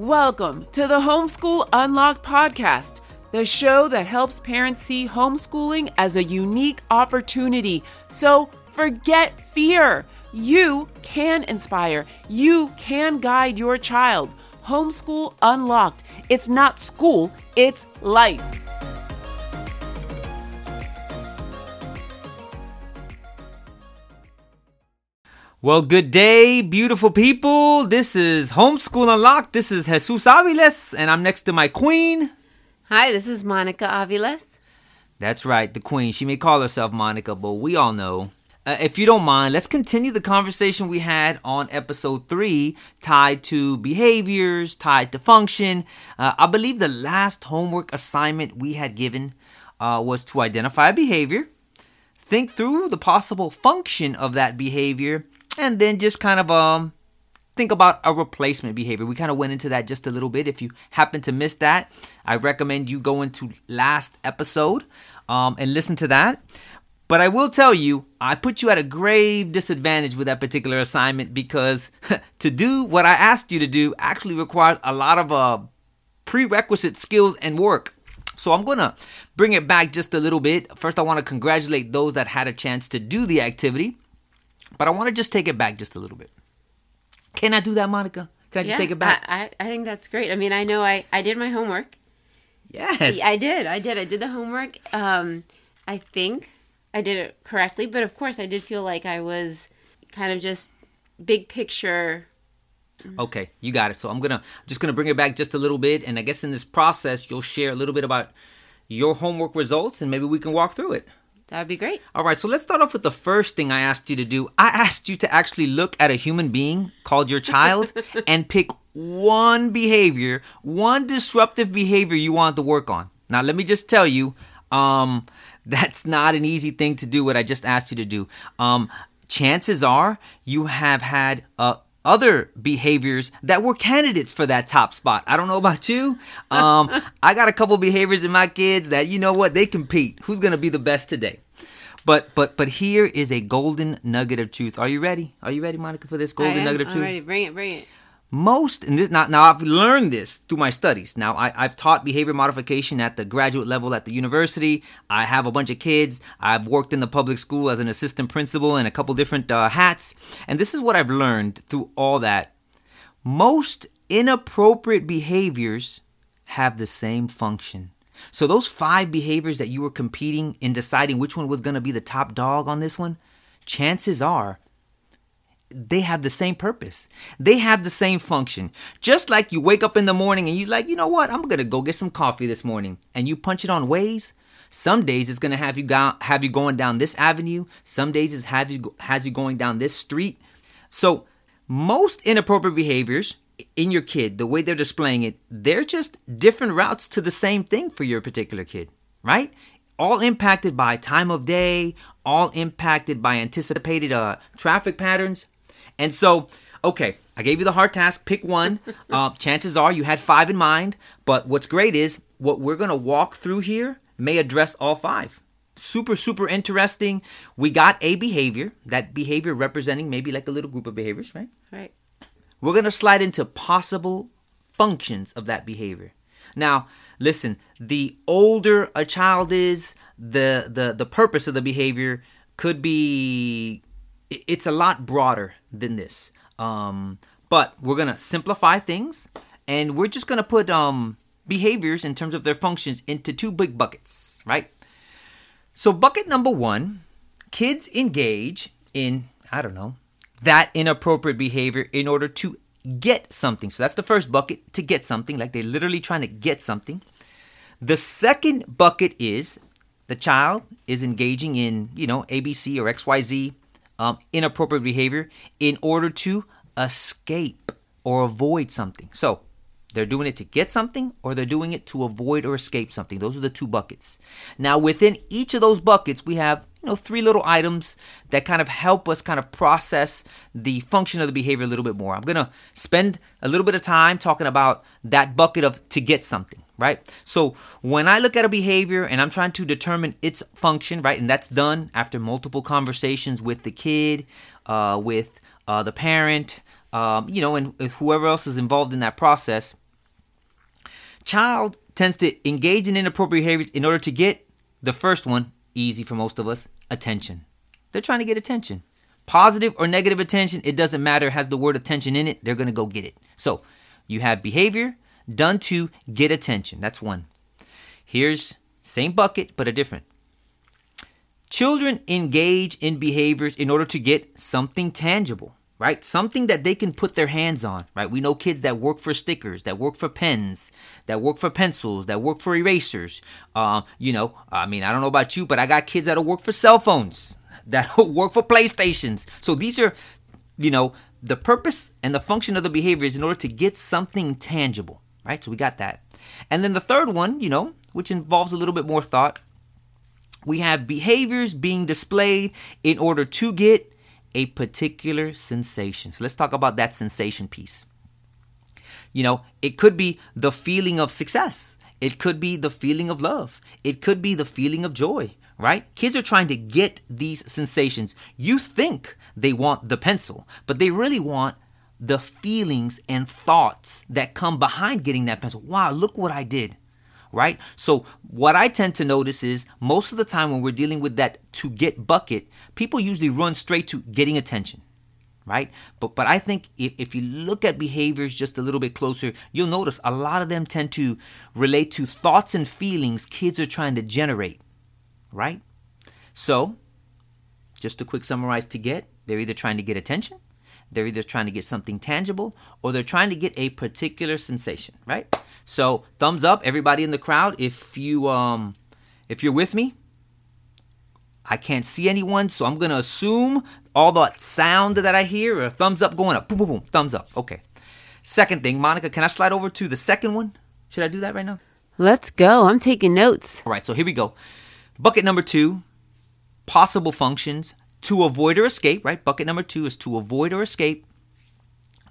Welcome to the Homeschool Unlocked podcast, the show that helps parents see homeschooling as a unique opportunity. So forget fear. You can inspire, you can guide your child. Homeschool Unlocked. It's not school, it's life. Well, good day, beautiful people. This is Homeschool Unlocked. This is Jesús Aviles, and I'm next to my queen. Hi, this is Monica Aviles. That's right, the queen. She may call herself Monica, but we all know. Uh, if you don't mind, let's continue the conversation we had on episode three, tied to behaviors, tied to function. Uh, I believe the last homework assignment we had given uh, was to identify a behavior, think through the possible function of that behavior, and then just kind of um think about a replacement behavior. We kind of went into that just a little bit. If you happen to miss that, I recommend you go into last episode um, and listen to that. But I will tell you, I put you at a grave disadvantage with that particular assignment because to do what I asked you to do actually requires a lot of uh, prerequisite skills and work. So I'm to bring it back just a little bit. First, I want to congratulate those that had a chance to do the activity. But I want to just take it back just a little bit. Can I do that, Monica? Can I just yeah, take it back? I, I, I think that's great. I mean, I know I, I did my homework. yes. I did. I did. I did the homework. Um, I think I did it correctly, but of course, I did feel like I was kind of just big picture. Okay, you got it. So I'm gonna I'm just gonna bring it back just a little bit, and I guess in this process you'll share a little bit about your homework results, and maybe we can walk through it. That would be great. All right, so let's start off with the first thing I asked you to do. I asked you to actually look at a human being called your child and pick one behavior, one disruptive behavior you want to work on. Now, let me just tell you, um, that's not an easy thing to do. What I just asked you to do. Um, chances are you have had uh, other behaviors that were candidates for that top spot. I don't know about you. Um, I got a couple behaviors in my kids that you know what they compete. Who's gonna be the best today? But but but here is a golden nugget of truth. Are you ready? Are you ready, Monica, for this golden am. nugget of I'm truth? ready. Bring it. Bring it. Most and this now, now i've learned this through my studies. Now I, i've taught behavior modification at the graduate level at the university. I have a bunch of kids. I've worked in the public school as an assistant principal in a couple different uh, hats. And this is what i've learned through all that. Most inappropriate behaviors have the same function. So those five behaviors that you were competing in deciding which one was going to be the top dog on this one chances are they have the same purpose. They have the same function. Just like you wake up in the morning and you're like, you know what, I'm gonna go get some coffee this morning, and you punch it on Waze. Some days it's gonna have you go, have you going down this avenue. Some days it's have you go- has you going down this street. So most inappropriate behaviors in your kid, the way they're displaying it, they're just different routes to the same thing for your particular kid, right? All impacted by time of day, all impacted by anticipated uh, traffic patterns. And so, okay, I gave you the hard task. Pick one. Uh, chances are you had five in mind. But what's great is what we're going to walk through here may address all five. Super, super interesting. We got a behavior, that behavior representing maybe like a little group of behaviors, right? Right. We're going to slide into possible functions of that behavior. Now, listen, the older a child is, the the the purpose of the behavior could be it's a lot broader than this. Um, but we're to simplify things and we're just to put um behaviors in terms of their functions into two big buckets, right? So bucket number 1, kids engage in I don't know, that inappropriate behavior in order to get something. So that's the first bucket to get something, like they're literally trying to get something. The second bucket is the child is engaging in, you know, ABC or XYZ um, inappropriate behavior in order to escape or avoid something. So they're doing it to get something or they're doing it to avoid or escape something. Those are the two buckets. Now, within each of those buckets, we have, you know, three little items that kind of help us kind of process the function of the behavior a little bit more. I'm going to spend a little bit of time talking about that bucket of to get something, right? So, when I look at a behavior and I'm trying to determine its function, right, and that's done after multiple conversations with the kid, uh, with uh, the parent, um, you know, and whoever else is involved in that process, child tends to engage in inappropriate behaviors in order to get the first one, easy for most of us, attention. They're trying to get attention. Positive or negative attention, it doesn't matter, has the word attention in it, they're to go get it. So you have behavior done to get attention. That's one. Here's same bucket, but a different. Children engage in behaviors in order to get something tangible right? Something that they can put their hands on, right? We know kids that work for stickers, that work for pens, that work for pencils, that work for erasers. Uh, you know, I mean, I don't know about you, but I got kids that'll work for cell phones, that'll work for PlayStations. So these are, you know, the purpose and the function of the behavior is in order to get something tangible, right? So we got that. And then the third one, you know, which involves a little bit more thought, we have behaviors being displayed in order to get a particular sensation. So let's talk about that sensation piece. You know, it could be the feeling of success. It could be the feeling of love. It could be the feeling of joy, right? Kids are trying to get these sensations. You think they want the pencil, but they really want the feelings and thoughts that come behind getting that pencil. Wow, look what I did right? So what I tend to notice is most of the time when we're dealing with that to get bucket, people usually run straight to getting attention. Right? But but I think if, if you look at behaviors just a little bit closer, you'll notice a lot of them tend to relate to thoughts and feelings kids are trying to generate. Right? So, just a quick summarize to get, they're either trying to get attention, they're either trying to get something tangible, or they're trying to get a particular sensation, right? So thumbs up, everybody in the crowd, if you um if you're with me. I can't see anyone, so I'm gonna assume all that sound that I hear, a thumbs up going up, boom, boom, boom, thumbs up. Okay. Second thing, Monica, can I slide over to the second one? Should I do that right now? Let's go. I'm taking notes. All right, so here we go. Bucket number two, possible functions to avoid or escape, right? Bucket number two is to avoid or escape.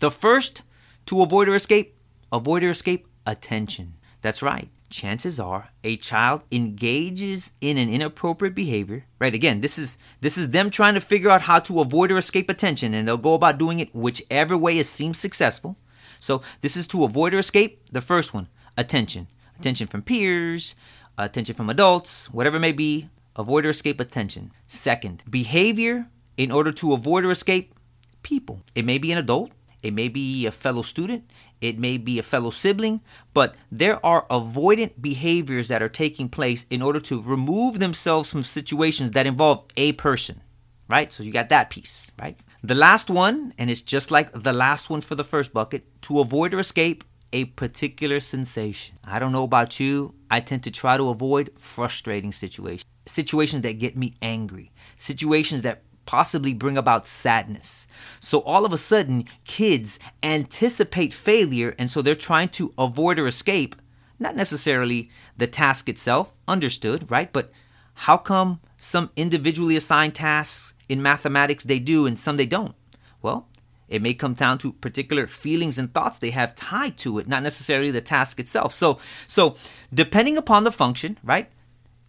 The first, to avoid or escape, avoid or escape, attention. That's right. Chances are a child engages in an inappropriate behavior. Right? Again, this is this is them trying to figure out how to avoid or escape attention and they'll go about doing it whichever way it seems successful. So, this is to avoid or escape the first one, attention. Attention from peers, attention from adults, whatever it may be, avoid or escape attention. Second, behavior in order to avoid or escape people. It may be an adult, it may be a fellow student, it may be a fellow sibling, but there are avoidant behaviors that are taking place in order to remove themselves from situations that involve a person, right? So you got that piece, right? The last one, and it's just like the last one for the first bucket, to avoid or escape a particular sensation. I don't know about you, I tend to try to avoid frustrating situations, situations that get me angry, situations that possibly bring about sadness. So all of a sudden, kids anticipate failure, and so they're trying to avoid or escape, not necessarily the task itself, understood, right? But how come some individually assigned tasks in mathematics they do and some they don't? Well, it may come down to particular feelings and thoughts they have tied to it, not necessarily the task itself. So, so depending upon the function, right?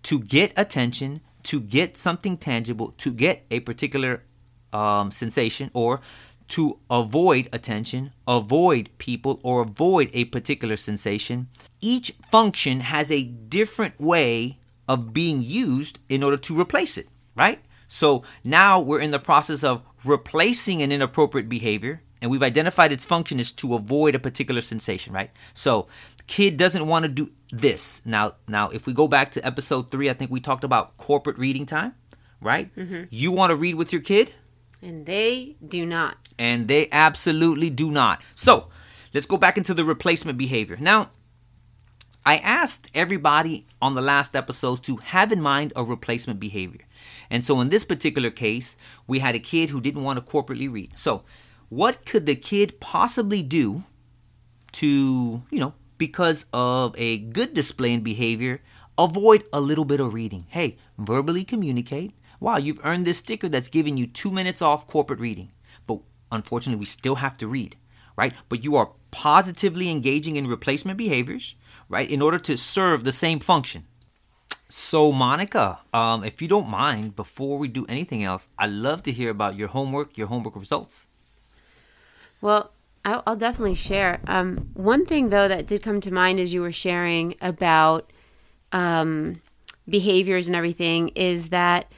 To get attention, to get something tangible, to get a particular um, sensation, or to avoid attention, avoid people, or avoid a particular sensation, each function has a different way of being used in order to replace it, right? So now we're in the process of replacing an inappropriate behavior, and we've identified its function is to avoid a particular sensation, right? So kid doesn't want to do this. Now, now if we go back to episode three, I think we talked about corporate reading time, right? Mm-hmm. You want to read with your kid? And they do not. And they absolutely do not. So let's go back into the replacement behavior. Now, I asked everybody on the last episode to have in mind a replacement behavior. And so in this particular case, we had a kid who didn't want to corporately read. So, what could the kid possibly do to, you know, because of a good display in behavior, avoid a little bit of reading. Hey, verbally communicate. Wow, you've earned this sticker that's giving you two minutes off corporate reading. But unfortunately, we still have to read, right? But you are positively engaging in replacement behaviors, right, in order to serve the same function. So, Monica, um, if you don't mind, before we do anything else, I'd love to hear about your homework, your homework results. Well, I'll, definitely share. Um, one thing though that did come to mind as you were sharing about um, behaviors and everything is that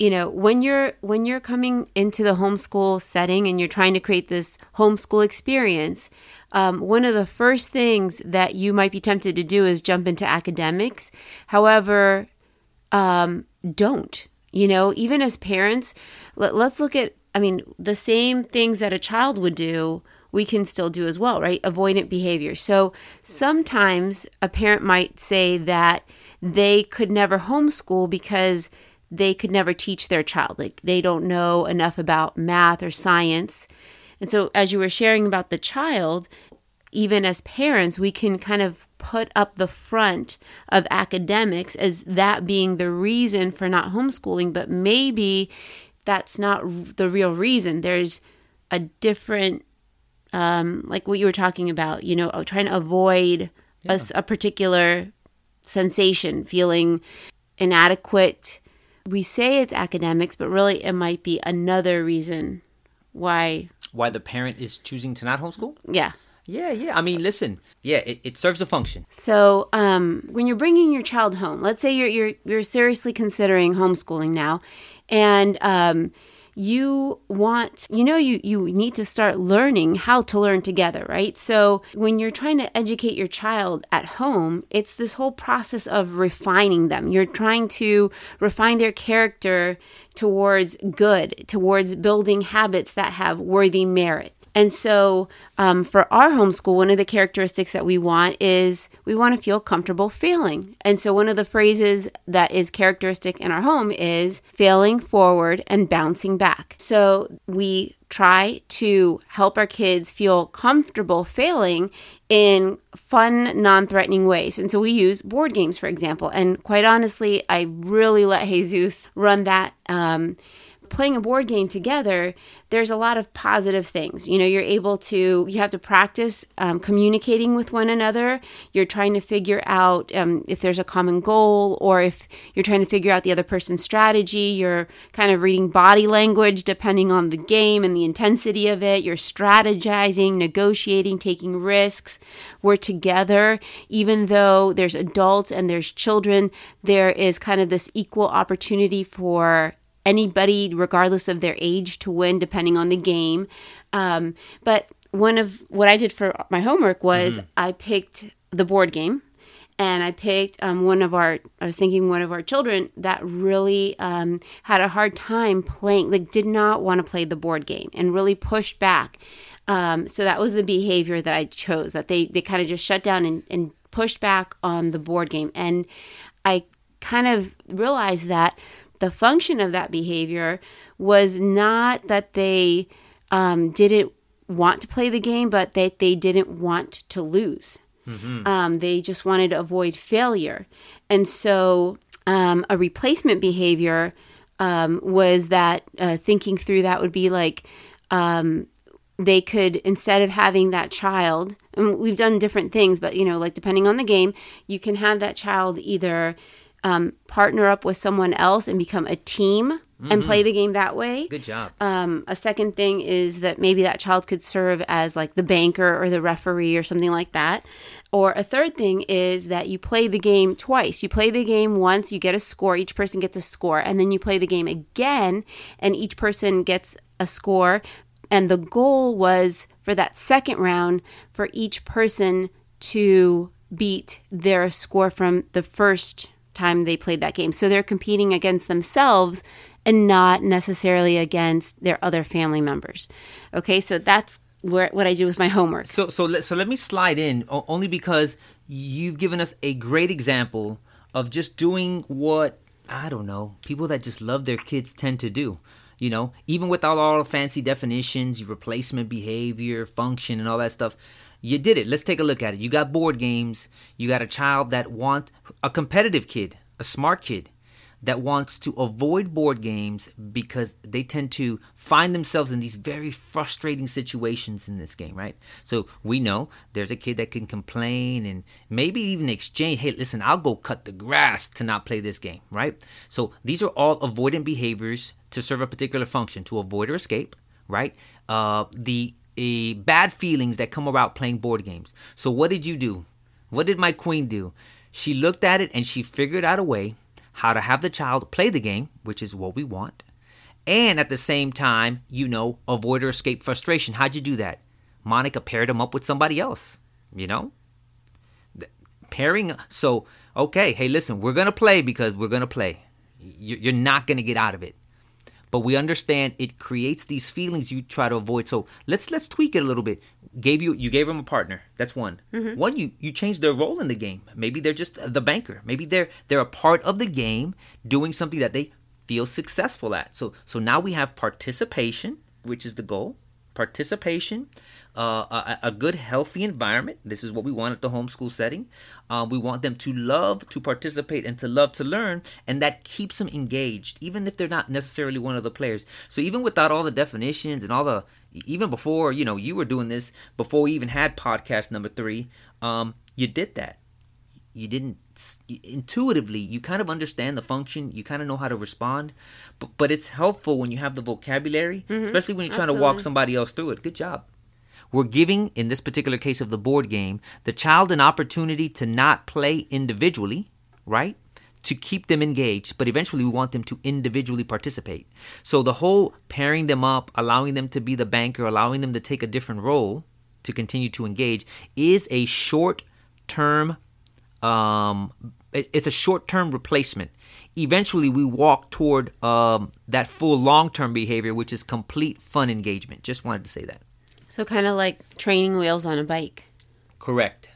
you know when you're when you're coming into the homeschool setting and you're trying to create this homeschool experience um, one of the first things that you might be tempted to do is jump into academics. However um, don't you know even as parents let, let's look at i mean the same things that a child would do we can still do as well right? Avoidant behavior. So sometimes a parent might say that they could never homeschool because they could never teach their child. Like they don't know enough about math or science. And so, as you were sharing about the child, even as parents, we can kind of put up the front of academics as that being the reason for not homeschooling, but maybe that's not the real reason. There's a different, um, like what you were talking about, you know, trying to avoid yeah. a, a particular sensation, feeling inadequate. We say it's academics, but really it might be another reason why. Why the parent is choosing to not homeschool? Yeah. Yeah, yeah. I mean, listen. Yeah, it, it serves a function. So, um, when you're bringing your child home, let's say you're you're you're seriously considering homeschooling now, and um, you want you know you you need to start learning how to learn together right? So when you're trying to educate your child at home it's this whole process of refining them. You're trying to refine their character towards good towards building habits that have worthy merit and so, um, for our homeschool, one of the characteristics that we want is we want to feel comfortable failing. And so, one of the phrases that is characteristic in our home is failing forward and bouncing back. So, we try to help our kids feel comfortable failing in fun, non threatening ways. And so we use board games, for example. And quite honestly, I really let Jesús run that. Um, playing a board game together, there's a lot of positive things. You know, you're able to, you have to practice um, communicating with one another. You're trying to figure out um, if there's a common goal or if you're trying to figure out the other person's strategy. You're kind of reading body language depending on the game and the intensity of it. You're strategizing, negotiating, taking risks. We're together, even though there's adults and there's children, there is kind of this equal opportunity for anybody, regardless of their age, to win depending on the game. Um, but one of what I did for my homework was mm-hmm. I picked the board game and I picked um, one of our. I was thinking one of our children that really um, had a hard time playing, like did not want to play the board game, and really pushed back. Um, so that was the behavior that I chose. That they they kind of just shut down and, and pushed back on the board game, and I kind of realized that the function of that behavior was not that they um, didn't want to play the game, but that they didn't want to lose. Mm-hmm. Um, they just wanted to avoid failure. And so um, a replacement behavior um, was that uh, thinking through that would be like, um, they could instead of having that child and we've done different things but you know like depending on the game you can have that child either um, partner up with someone else and become a team mm-hmm. and play the game that way. Good job. Um, a second thing is that maybe that child could serve as like the banker or the referee or something like that. Or a third thing is that you play the game twice. You play the game once, you get a score, each person gets a score, and then you play the game again, and each person gets a score. And the goal was for that second round for each person to beat their score from the first time they played that game. So they're competing against themselves and not necessarily against their other family members. Okay, so that's where, what I do with my homework. So so let, so let me slide in only because you've given us a great example of just doing what I don't know people that just love their kids tend to do. You know, even without all the fancy definitions, replacement behavior, function, and all that stuff you did it. Let's take a look at it. You got board games. You got a child that want a competitive kid, a smart kid that wants to avoid board games because they tend to find themselves in these very frustrating situations in this game, right? So we know there's a kid that can complain and maybe even exchange, hey, listen, I'll go cut the grass to not play this game, right? So these are all avoidant behaviors to serve a particular function, to avoid or escape, right? Uh, the a bad feelings that come about playing board games. So what did you do? What did my queen do? She looked at it and she figured out a way how to have the child play the game, which is what we want, and at the same time, you know, avoid or escape frustration. How'd you do that? Monica paired him up with somebody else, you know? Pairing, so, okay, hey, listen, we're gonna play because we're gonna play. You're not gonna get out of it but we understand it creates these feelings you try to avoid. So let's let's tweak it a little bit. Gave you you gave them a partner. That's one. Mm-hmm. One you you changed their role in the game. Maybe they're just the banker. Maybe they're they're a part of the game doing something that they feel successful at. So so now we have participation, which is the goal participation, uh, a, a, good, healthy environment. This is what we want at the homeschool setting. Uh, we want them to love to participate and to love to learn, and that keeps them engaged, even if they're not necessarily one of the players. So even without all the definitions and all the, even before you know you were doing this, before we even had podcast number three, um, you did that. You didn't intuitively you kind of understand the function you kind of know how to respond but, but it's helpful when you have the vocabulary mm-hmm. especially when you're trying Absolutely. to walk somebody else through it good job we're giving in this particular case of the board game the child an opportunity to not play individually right to keep them engaged, but eventually we want them to individually participate. So the whole pairing them up, allowing them to be the banker, allowing them to take a different role to continue to engage is a short term um, it's a short term replacement. Eventually, we walk toward um, that full long term behavior, which is complete fun engagement. Just wanted to say that. So, kind of like training wheels on a bike. Correct.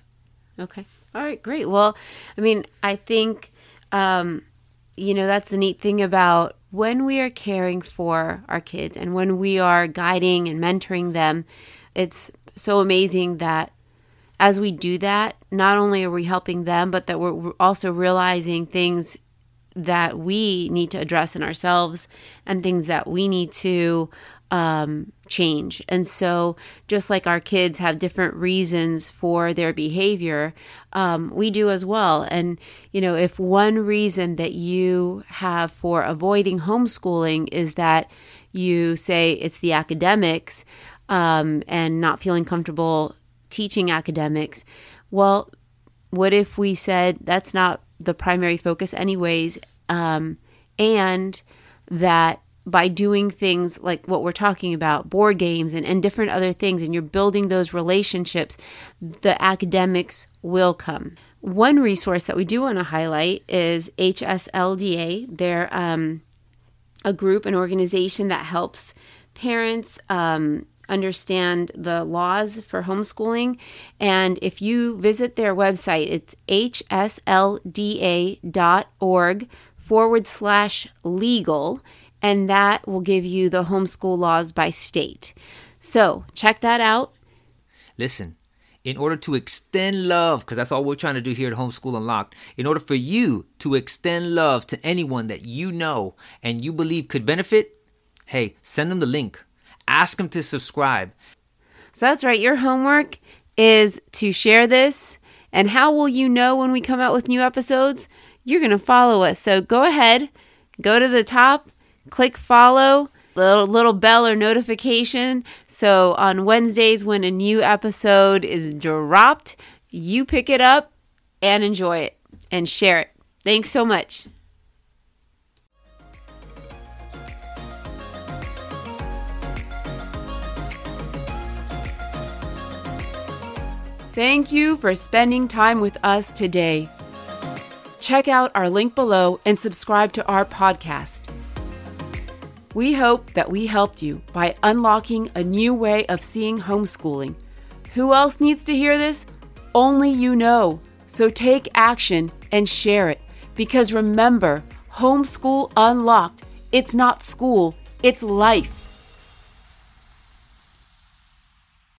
Okay. All right. Great. Well, I mean, I think, um, you know, that's the neat thing about when we are caring for our kids and when we are guiding and mentoring them, it's so amazing that as we do that, not only are we helping them, but that we're also realizing things that we need to address in ourselves and things that we need to um, change. And so, just like our kids have different reasons for their behavior, um, we do as well. And, you know, if one reason that you have for avoiding homeschooling is that you say it's the academics um, and not feeling comfortable teaching academics. Well, what if we said that's not the primary focus, anyways, um, and that by doing things like what we're talking about, board games and, and different other things, and you're building those relationships, the academics will come. One resource that we do want to highlight is HSLDA. They're um, a group, an organization that helps parents um, understand the laws for homeschooling. And if you visit their website, it's hslda.org forward slash legal, and that will give you the homeschool laws by state. So check that out. Listen, in order to extend love, because that's all we're trying to do here at Homeschool Unlocked, in order for you to extend love to anyone that you know and you believe could benefit, hey, send them the link Ask them to subscribe. So that's right. Your homework is to share this. And how will you know when we come out with new episodes? You're going to follow us. So go ahead, go to the top, click follow, little little bell or notification. So on Wednesdays when a new episode is dropped, you pick it up and enjoy it and share it. Thanks so much. Thank you for spending time with us today. Check out our link below and subscribe to our podcast. We hope that we helped you by unlocking a new way of seeing homeschooling. Who else needs to hear this? Only you know. So take action and share it. Because remember, homeschool unlocked. It's not school, it's life.